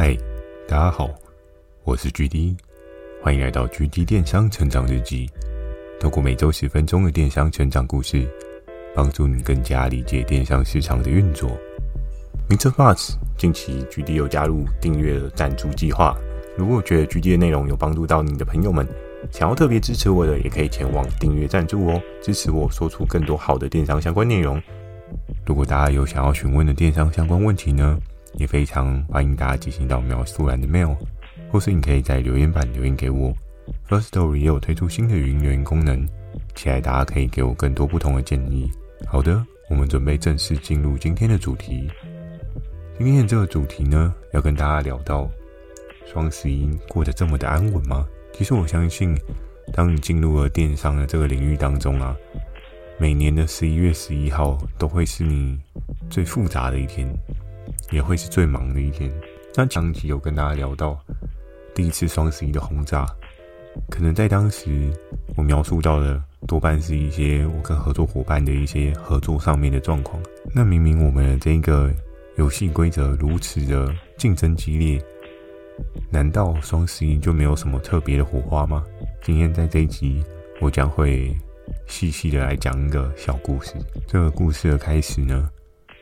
嗨，大家好，我是 GD，欢迎来到 GD 电商成长日记。透过每周十分钟的电商成长故事，帮助你更加理解电商市场的运作。Mr. Buzz 近期 GD 有加入订阅的赞助计划，如果觉得 GD 的内容有帮助到你的朋友们，想要特别支持我的，也可以前往订阅赞助哦，支持我说出更多好的电商相关内容。如果大家有想要询问的电商相关问题呢，也非常欢迎大家寄信到描述栏的 mail，或是你可以在留言板留言给我。Firstory 也有推出新的语音留言功能，期待大家可以给我更多不同的建议。好的，我们准备正式进入今天的主题。今天的这个主题呢，要跟大家聊到双十一过得这么的安稳吗？其实我相信，当你进入了电商的这个领域当中啊，每年的十一月十一号都会是你最复杂的一天。也会是最忙的一天。那上集有跟大家聊到第一次双十一的轰炸，可能在当时我描述到的多半是一些我跟合作伙伴的一些合作上面的状况。那明明我们的这个游戏规则如此的竞争激烈，难道双十一就没有什么特别的火花吗？今天在这一集，我将会细细的来讲一个小故事。这个故事的开始呢，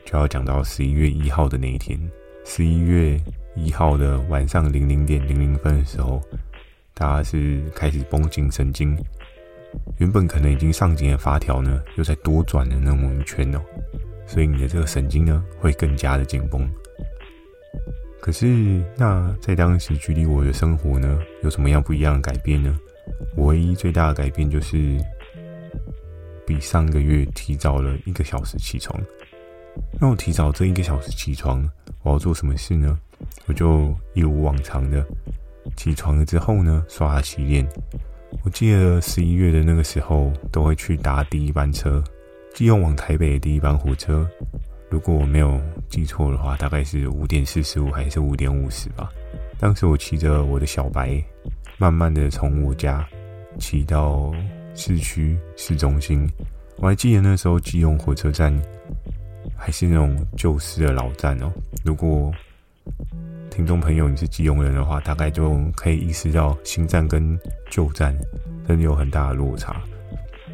就要讲到十一月一号的那一天，十一月一号的晚上零零点零零分的时候，大家是开始绷紧神经，原本可能已经上紧的发条呢，又再多转了那么一圈哦，所以你的这个神经呢，会更加的紧绷。可是，那在当时距离我的生活呢，有什么样不一样的改变呢？唯一最大的改变就是，比上个月提早了一个小时起床。那我提早这一个小时起床，我要做什么事呢？我就一如往常的起床了之后呢，刷牙洗脸。我记得十一月的那个时候，都会去搭第一班车，基隆往台北的第一班火车。如果我没有记错的话，大概是五点四十五还是五点五十吧。当时我骑着我的小白，慢慢的从我家骑到市区市中心。我还记得那时候基隆火车站。还是那种旧式的老站哦。如果听众朋友你是基隆人的话，大概就可以意识到新站跟旧站真的有很大的落差。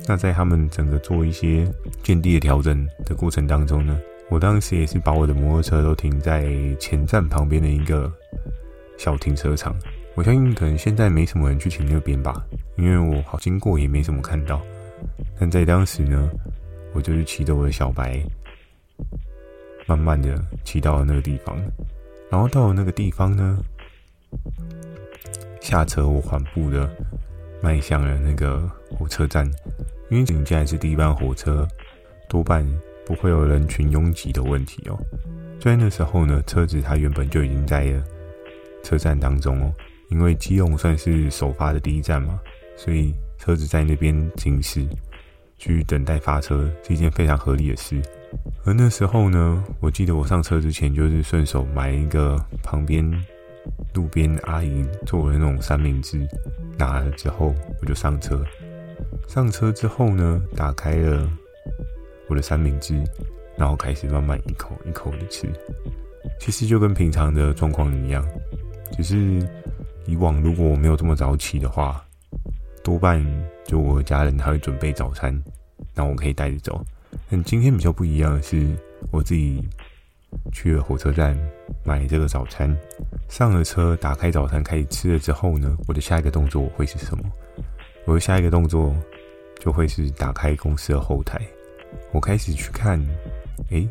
那在他们整个做一些建地的调整的过程当中呢，我当时也是把我的摩托车都停在前站旁边的一个小停车场。我相信可能现在没什么人去停那边吧，因为我好经过也没什么看到。但在当时呢，我就是骑着我的小白。慢慢的骑到了那个地方，然后到了那个地方呢，下车我缓步的迈向了那个火车站，因为你既然是第一班火车，多半不会有人群拥挤的问题哦。在那时候呢，车子它原本就已经在了车站当中哦，因为基隆算是首发的第一站嘛，所以车子在那边停驶，去等待发车是一件非常合理的事。而那时候呢，我记得我上车之前就是顺手买一个旁边路边阿姨做的那种三明治，拿了之后我就上车。上车之后呢，打开了我的三明治，然后开始慢慢一口一口的吃。其实就跟平常的状况一样，只是以往如果我没有这么早起的话，多半就我家人他会准备早餐，然后我可以带着走。但今天比较不一样的是，我自己去了火车站买这个早餐，上了车，打开早餐开始吃了之后呢，我的下一个动作会是什么？我的下一个动作就会是打开公司的后台，我开始去看，诶，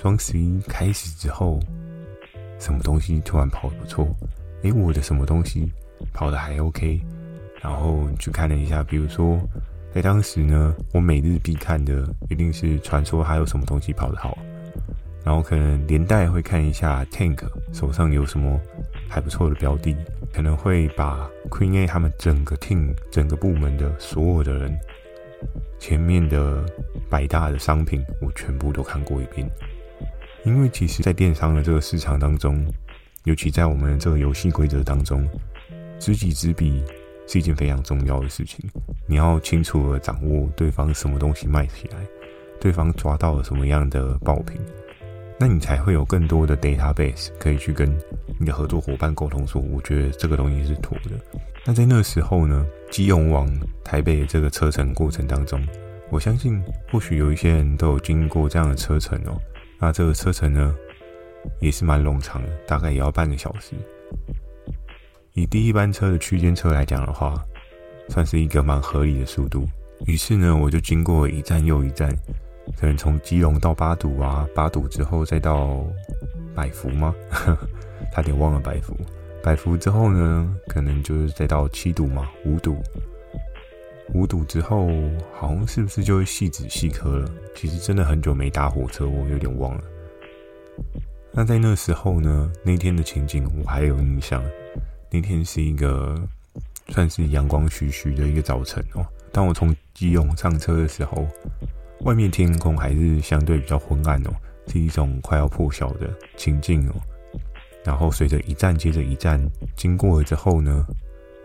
双十一开始之后，什么东西突然跑得不错？诶，我的什么东西跑得还 OK？然后去看了一下，比如说。在当时呢，我每日必看的一定是传说还有什么东西跑得好，然后可能连带会看一下 Tank 手上有什么还不错的标的，可能会把 Queen A 他们整个 team 整个部门的所有的人前面的百大的商品我全部都看过一遍，因为其实，在电商的这个市场当中，尤其在我们的这个游戏规则当中，知己知彼。是一件非常重要的事情，你要清楚地掌握对方什么东西卖起来，对方抓到了什么样的爆品，那你才会有更多的 database 可以去跟你的合作伙伴沟通说，我觉得这个东西是妥的。那在那时候呢，基隆往台北这个车程过程当中，我相信或许有一些人都有经过这样的车程哦。那这个车程呢，也是蛮冗长的，大概也要半个小时。以第一班车的区间车来讲的话，算是一个蛮合理的速度。于是呢，我就经过一站又一站，可能从基隆到八堵啊，八堵之后再到百福吗？差点忘了百福。百福之后呢，可能就是再到七堵嘛，五堵。五堵之后，好像是不是就会汐止细科了？其实真的很久没搭火车，我有点忘了。那在那时候呢，那天的情景我还有印象。那天是一个算是阳光徐徐的一个早晨哦。当我从基隆上车的时候，外面天空还是相对比较昏暗哦，是一种快要破晓的情境哦。然后随着一站接着一站经过了之后呢，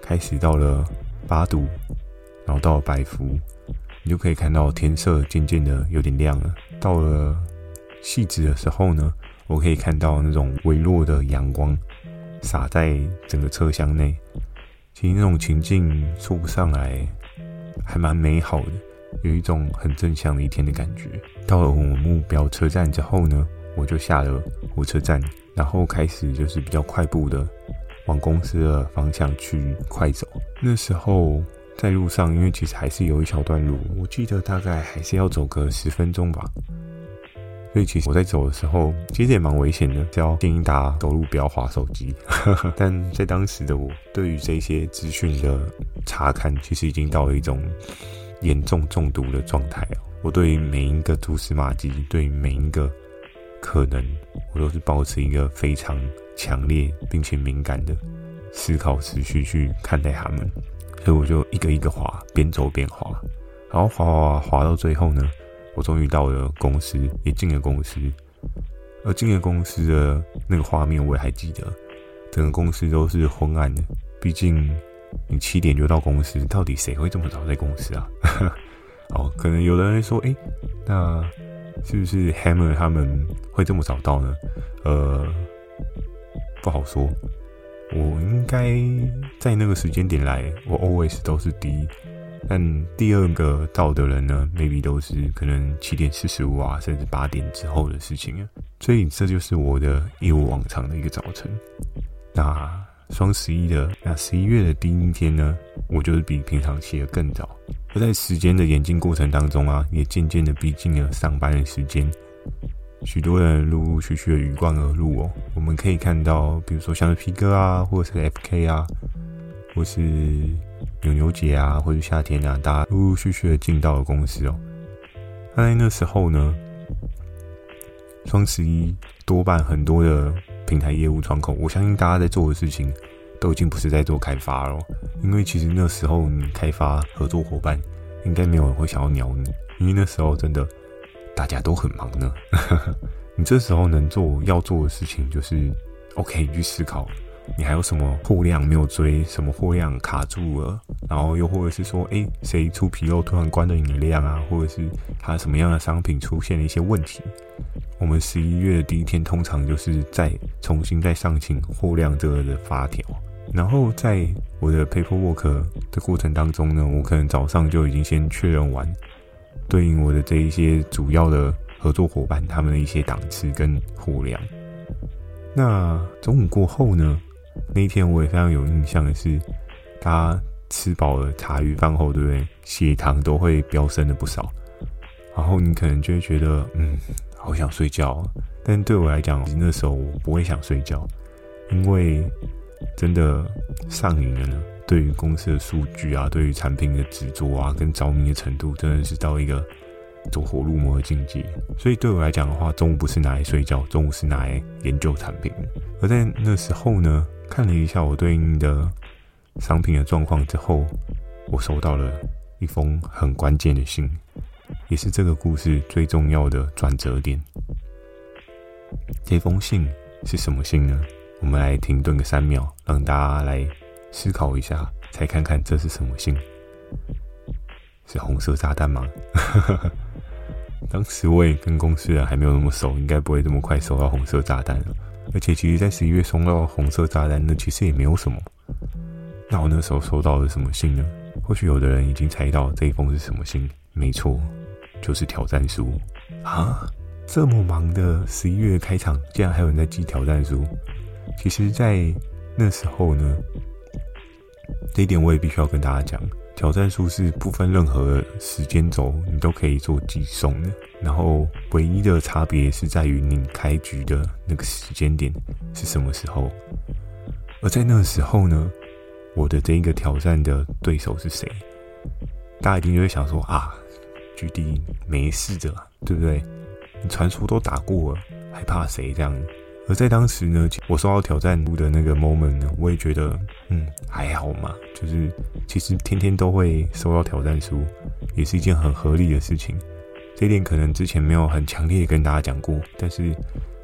开始到了八堵，然后到了百福，你就可以看到天色渐渐的有点亮了。到了汐止的时候呢，我可以看到那种微弱的阳光。洒在整个车厢内，其实那种情境说不上来，还蛮美好的，有一种很正向的一天的感觉。到了我们目标车站之后呢，我就下了火车站，然后开始就是比较快步的往公司的方向去快走。那时候在路上，因为其实还是有一小段路，我记得大概还是要走个十分钟吧。所以其实我在走的时候，其实也蛮危险的，只要建议大家走路不要滑手机。但在当时的我，对于这些资讯的查看，其实已经到了一种严重中毒的状态。我对于每一个蛛丝马迹，对于每一个可能，我都是保持一个非常强烈并且敏感的思考，持续去看待他们。所以我就一个一个滑，边走边滑，然后滑滑滑滑到最后呢。我终于到了公司，也进了公司。而进了公司的那个画面，我也还记得，整个公司都是昏暗的。毕竟你七点就到公司，到底谁会这么早在公司啊？哦，可能有的人说，诶，那是不是 Hammer 他们会这么早到呢？呃，不好说。我应该在那个时间点来，我 always 都是第一。但第二个到的人呢，maybe 都是可能七点四十五啊，甚至八点之后的事情啊。所以这就是我的一如往常的一个早晨。那双十一的那十一月的第一天呢，我就是比平常起得更早。而在时间的演进过程当中啊，也渐渐的逼近了上班的时间。许多人陆陆续续的鱼贯而入哦。我们可以看到，比如说像是皮哥啊，或者是 FK 啊，或是。牛牛节啊，或者夏天啊，大家陆陆续续的进到了公司哦。那在那时候呢，双十一多半很多的平台业务窗口，我相信大家在做的事情都已经不是在做开发了，因为其实那时候你开发合作伙伴，应该没有人会想要鸟你，因为那时候真的大家都很忙呢。你这时候能做要做的事情，就是 OK，你去思考。你还有什么货量没有追？什么货量卡住了？然后又或者是说，哎，谁出纰漏突然关了你的量啊？或者是它什么样的商品出现了一些问题？我们十一月的第一天通常就是再重新再上请货量这个的发条。然后在我的 paperwork 的过程当中呢，我可能早上就已经先确认完对应我的这一些主要的合作伙伴他们的一些档次跟货量。那中午过后呢？那一天我也非常有印象的是，大家吃饱了茶余饭后，对不对？血糖都会飙升了不少，然后你可能就会觉得，嗯，好想睡觉。但对我来讲，那时候我不会想睡觉，因为真的上瘾了呢。对于公司的数据啊，对于产品的执着啊，跟着迷的程度，真的是到一个走火入魔的境界。所以对我来讲的话，中午不是拿来睡觉，中午是拿来研究产品。而在那时候呢，看了一下我对应的商品的状况之后，我收到了一封很关键的信，也是这个故事最重要的转折点。这封信是什么信呢？我们来停顿个三秒，让大家来思考一下，猜看看这是什么信？是红色炸弹吗？当时我也跟公司人还没有那么熟，应该不会这么快收到红色炸弹了。而且，其实，在十一月收到红色炸弹，那其实也没有什么。那我那时候收到了什么信呢？或许有的人已经猜到这一封是什么信。没错，就是挑战书啊！这么忙的十一月开场，竟然还有人在寄挑战书。其实，在那时候呢，这一点我也必须要跟大家讲。挑战书是不分任何时间轴，你都可以做寄送的。然后唯一的差别是在于你开局的那个时间点是什么时候。而在那个时候呢，我的这一个挑战的对手是谁？大家一定就会想说啊，GD 没事的，对不对？你传说都打过了，还怕谁这样？而在当时呢，我收到挑战书的那个 moment 呢，我也觉得，嗯，还好嘛。就是其实天天都会收到挑战书，也是一件很合理的事情。这一点可能之前没有很强烈跟大家讲过，但是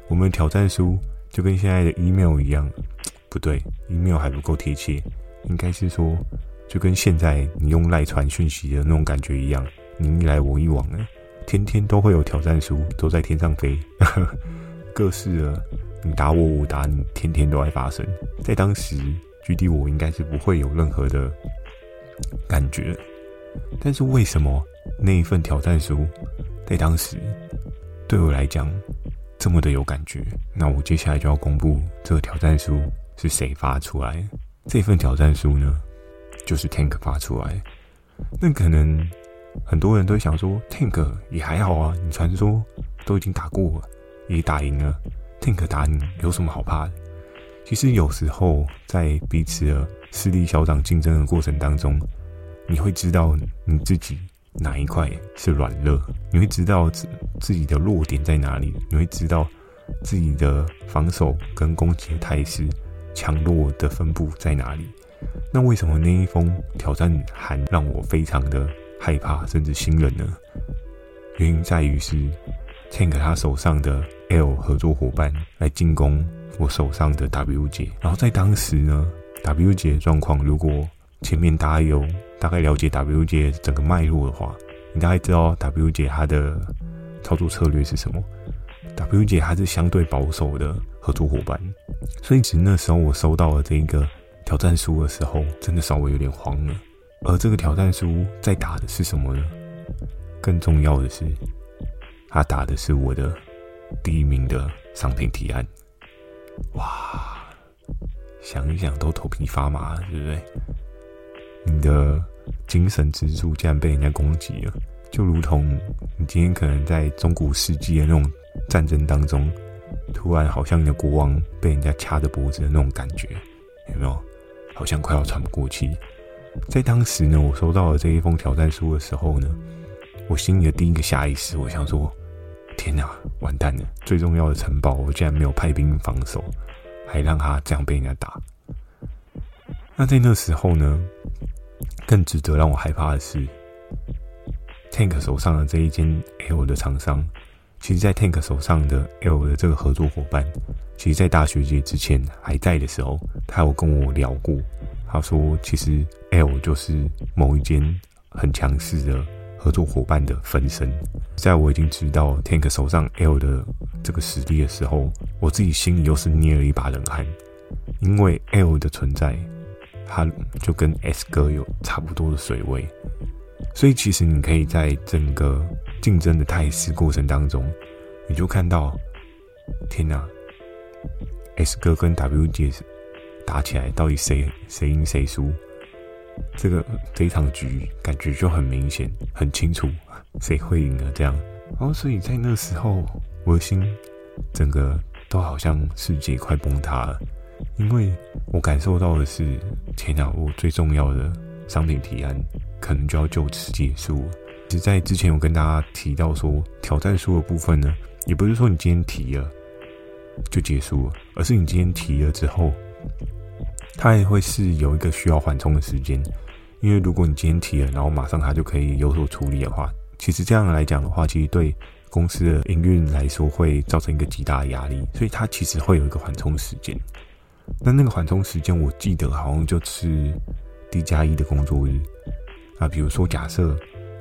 我们挑战书就跟现在的 email 一样，不对，email 还不够贴切，应该是说就跟现在你用赖传讯息的那种感觉一样，你一来我一往的，天天都会有挑战书都在天上飞，各式的。你打我，我打你，天天都在发生。在当时，GD 我应该是不会有任何的感觉。但是为什么那一份挑战书在当时对我来讲这么的有感觉？那我接下来就要公布这个挑战书是谁发出来。这份挑战书呢，就是 Tank 发出来。那可能很多人都想说，Tank 也还好啊，你传说都已经打过了，也打赢了。Tank 打你有什么好怕的？其实有时候在彼此的势力小长竞争的过程当中，你会知道你自己哪一块是软肋，你会知道自自己的弱点在哪里，你会知道自己的防守跟攻击的态势强弱的分布在哪里。那为什么那一封挑战函让我非常的害怕甚至心冷呢？原因在于是 Tank 他手上的。L 合作伙伴来进攻我手上的 W 姐，然后在当时呢，W 姐的状况，如果前面大家有大概了解 W 姐整个脉络的话，你大概知道 W 姐她的操作策略是什么。W 姐她是相对保守的合作伙伴，所以其实那时候我收到了这一个挑战书的时候，真的稍微有点慌了。而这个挑战书在打的是什么呢？更重要的是，他打的是我的。第一名的商品提案，哇，想一想都头皮发麻，对不对？你的精神支柱竟然被人家攻击了，就如同你今天可能在中古世纪的那种战争当中，突然好像你的国王被人家掐着脖子的那种感觉，有没有？好像快要喘不过气。在当时呢，我收到了这一封挑战书的时候呢，我心里的第一个下意识，我想说。天哪，完蛋了！最重要的城堡，我竟然没有派兵防守，还让他这样被人家打。那在那时候呢，更值得让我害怕的是，Tank 手上的这一间 L 的厂商，其实，在 Tank 手上的 L 的这个合作伙伴，其实，在大学姐之前还在的时候，他有跟我聊过，他说，其实 L 就是某一间很强势的。合作伙伴的分身，在我已经知道 Tank 手上 L 的这个实力的时候，我自己心里又是捏了一把冷汗，因为 L 的存在，它就跟 S 哥有差不多的水位，所以其实你可以在整个竞争的态势过程当中，你就看到，天哪，S 哥跟 W 姐打起来，到底谁谁赢谁输？这个这一场局感觉就很明显、很清楚，谁会赢了这样。然后，所以在那时候，我的心整个都好像世界快崩塌了，因为我感受到的是，天哪，我最重要的商品提案可能就要就此结束了。其实，在之前有跟大家提到说，挑战书的部分呢，也不是说你今天提了就结束了，而是你今天提了之后。它也会是有一个需要缓冲的时间，因为如果你今天提了，然后马上它就可以有所处理的话，其实这样来讲的话，其实对公司的营运来说会造成一个极大的压力，所以它其实会有一个缓冲时间。那那个缓冲时间，我记得好像就是 D 加一的工作日啊。比如说，假设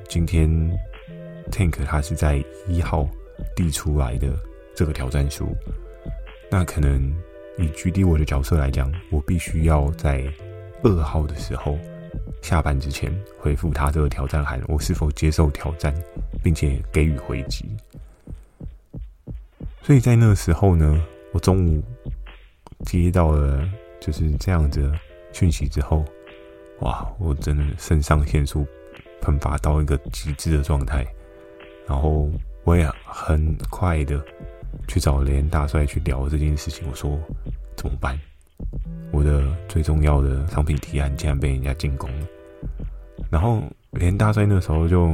今天 Tank 他是在一号递出来的这个挑战书，那可能以 GD 我的角色来讲，我必须要在二号的时候下班之前回复他这个挑战函，我是否接受挑战，并且给予回击。所以在那个时候呢，我中午接到了就是这样子讯息之后，哇，我真的肾上腺素喷发到一个极致的状态，然后我也很快的去找雷恩大帅去聊这件事情。我说怎么办？我的最重要的商品提案竟然被人家进攻了。然后雷恩大帅那时候就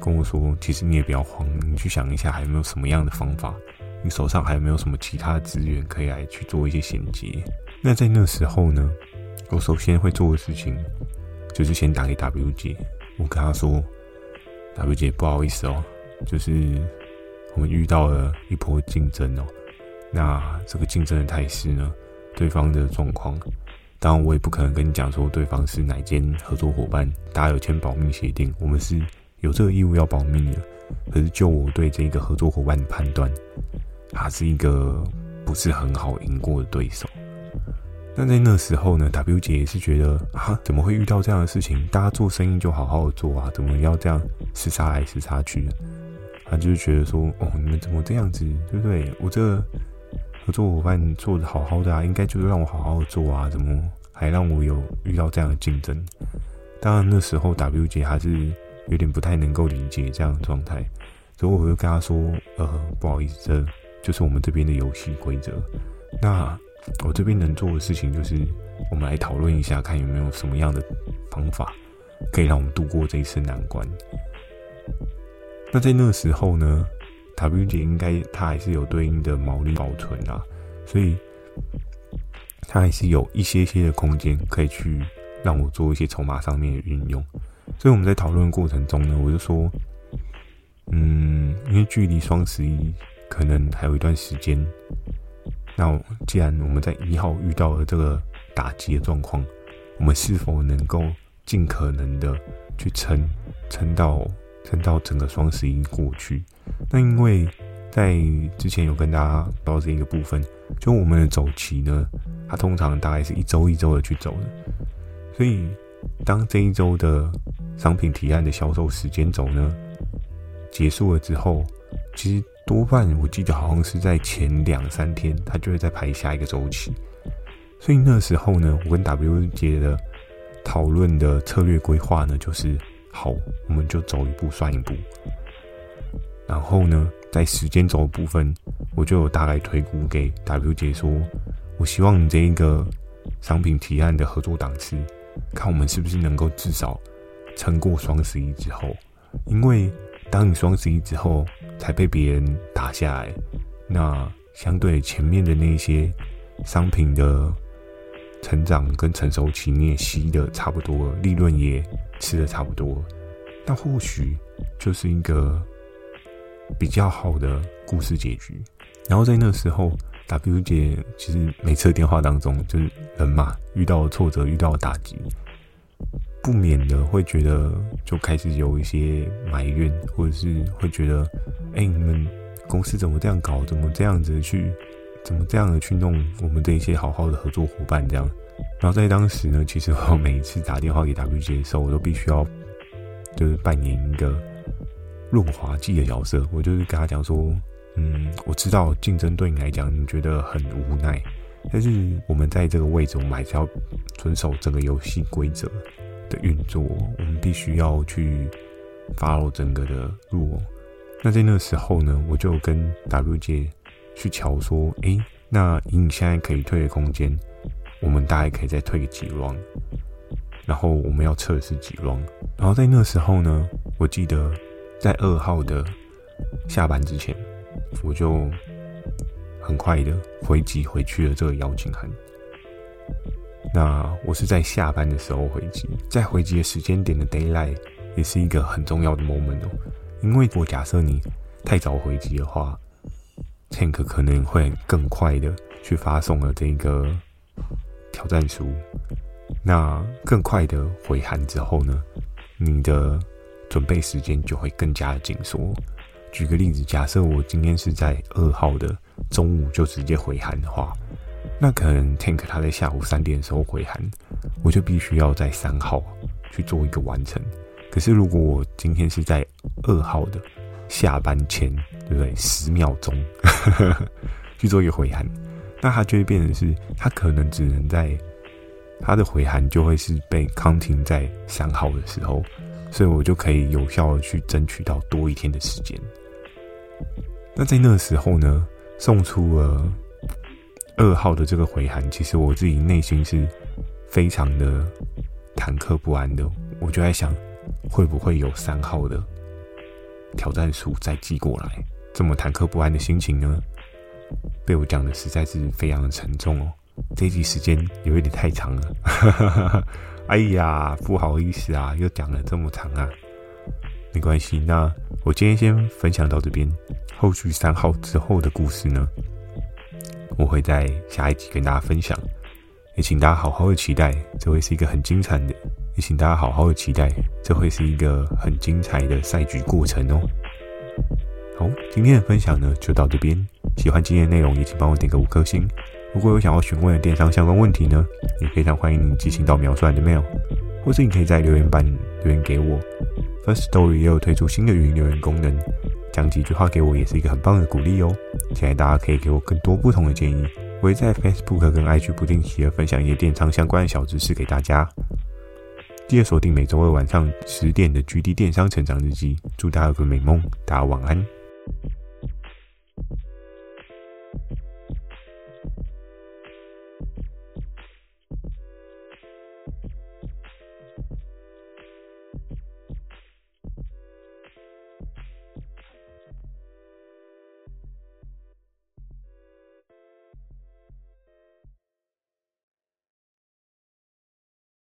跟我说：“其实你也不要慌，你去想一下，还有没有什么样的方法？你手上还有没有什么其他资源可以来去做一些衔接？”那在那时候呢，我首先会做的事情就是先打给 W 姐，我跟他说：“W 姐，不好意思哦，就是我们遇到了一波竞争哦。那这个竞争的态势呢，对方的状况，当然我也不可能跟你讲说对方是哪间合作伙伴，大家有签保密协定，我们是有这个义务要保密的。可是就我对这个合作伙伴的判断，他是一个不是很好赢过的对手。”那在那时候呢，W 姐也是觉得啊，怎么会遇到这样的事情？大家做生意就好好的做啊，怎么要这样厮杀来厮杀去？他就是觉得说，哦，你们怎么这样子，对不对？我这个合作伙伴做的好好的啊，应该就是让我好好做啊，怎么还让我有遇到这样的竞争？当然那时候 W 姐还是有点不太能够理解这样的状态，所以我就跟他说，呃，不好意思，这就是我们这边的游戏规则。那。我这边能做的事情就是，我们来讨论一下，看有没有什么样的方法可以让我们度过这一次难关。那在那个时候呢，W 姐应该她还是有对应的毛利保存啊，所以她还是有一些些的空间可以去让我做一些筹码上面的运用。所以我们在讨论过程中呢，我就说，嗯，因为距离双十一可能还有一段时间。那既然我们在一号遇到了这个打击的状况，我们是否能够尽可能的去撑，撑到撑到整个双十一过去？那因为在之前有跟大家报这一个部分，就我们的走期呢，它通常大概是一周一周的去走的，所以当这一周的商品提案的销售时间轴呢结束了之后，其实。多半我记得好像是在前两三天，他就会再排下一个周期。所以那时候呢，我跟 W 姐的讨论的策略规划呢，就是好，我们就走一步算一步。然后呢，在时间轴的部分，我就有大概推估给 W 姐说，我希望你这一个商品提案的合作档次，看我们是不是能够至少撑过双十一之后，因为。当你双十一之后才被别人打下来，那相对前面的那些商品的成长跟成熟期你也吸的差不多了，利润也吃的差不多，那或许就是一个比较好的故事结局。然后在那时候，W 姐其实每次电话当中就是人嘛，遇到挫折，遇到打击。不免的会觉得，就开始有一些埋怨，或者是会觉得，哎、你们公司怎么这样搞？怎么这样子去？怎么这样的去弄我们这一些好好的合作伙伴？这样。然后在当时呢，其实我每一次打电话给 WJ 的时候，我都必须要就是扮演一个润滑剂的角色。我就是跟他讲说，嗯，我知道竞争对你来讲，你觉得很无奈，但是我们在这个位置，我们还是要遵守整个游戏规则。的运作，我们必须要去 follow 整个的路。那在那个时候呢，我就跟 W 姐去瞧说：“诶、那以你现在可以退的空间，我们大概可以再退个几 r 然后我们要测试几 r。然后在那时候呢，我记得在二号的下班之前，我就很快的回击回去了这个邀请函。”那我是在下班的时候回击，在回击的时间点的 daylight 也是一个很重要的 moment 哦，因为我假设你太早回击的话，Tank 可能会更快的去发送了这个挑战书，那更快的回函之后呢，你的准备时间就会更加的紧缩。举个例子，假设我今天是在二号的中午就直接回函的话，那可能 Tank 他在下午三点的时候回函，我就必须要在三号去做一个完成。可是如果我今天是在二号的下班前，对不对？十秒钟 去做一个回函，那它就会变成是，它可能只能在它的回函就会是被 counting 在三号的时候，所以我就可以有效的去争取到多一天的时间。那在那时候呢，送出了二号的这个回函，其实我自己内心是非常的忐忑不安的。我就在想，会不会有三号的挑战书再寄过来？这么忐忑不安的心情呢，被我讲的实在是非常的沉重哦。这一集时间有一点太长了，哎呀，不好意思啊，又讲了这么长啊。没关系，那我今天先分享到这边。后续三号之后的故事呢，我会在下一集跟大家分享。也请大家好好的期待，这会是一个很精彩的。也请大家好好的期待，这会是一个很精彩的赛局过程哦。好，今天的分享呢就到这边。喜欢今天的内容，也请帮我点个五颗星。如果有想要询问的电商相关问题呢，也非常欢迎你寄信到描述的 mail，或是你可以在留言板留言给我。Firstory 也有推出新的语音留言功能，讲几句话给我也是一个很棒的鼓励哦。期待大家可以给我更多不同的建议，我会在 Facebook 跟 IG 不定期的分享一些电商相关的小知识给大家。记得锁定每周二晚上十点的 GD 电商成长日记，祝大家有个美梦，大家晚安。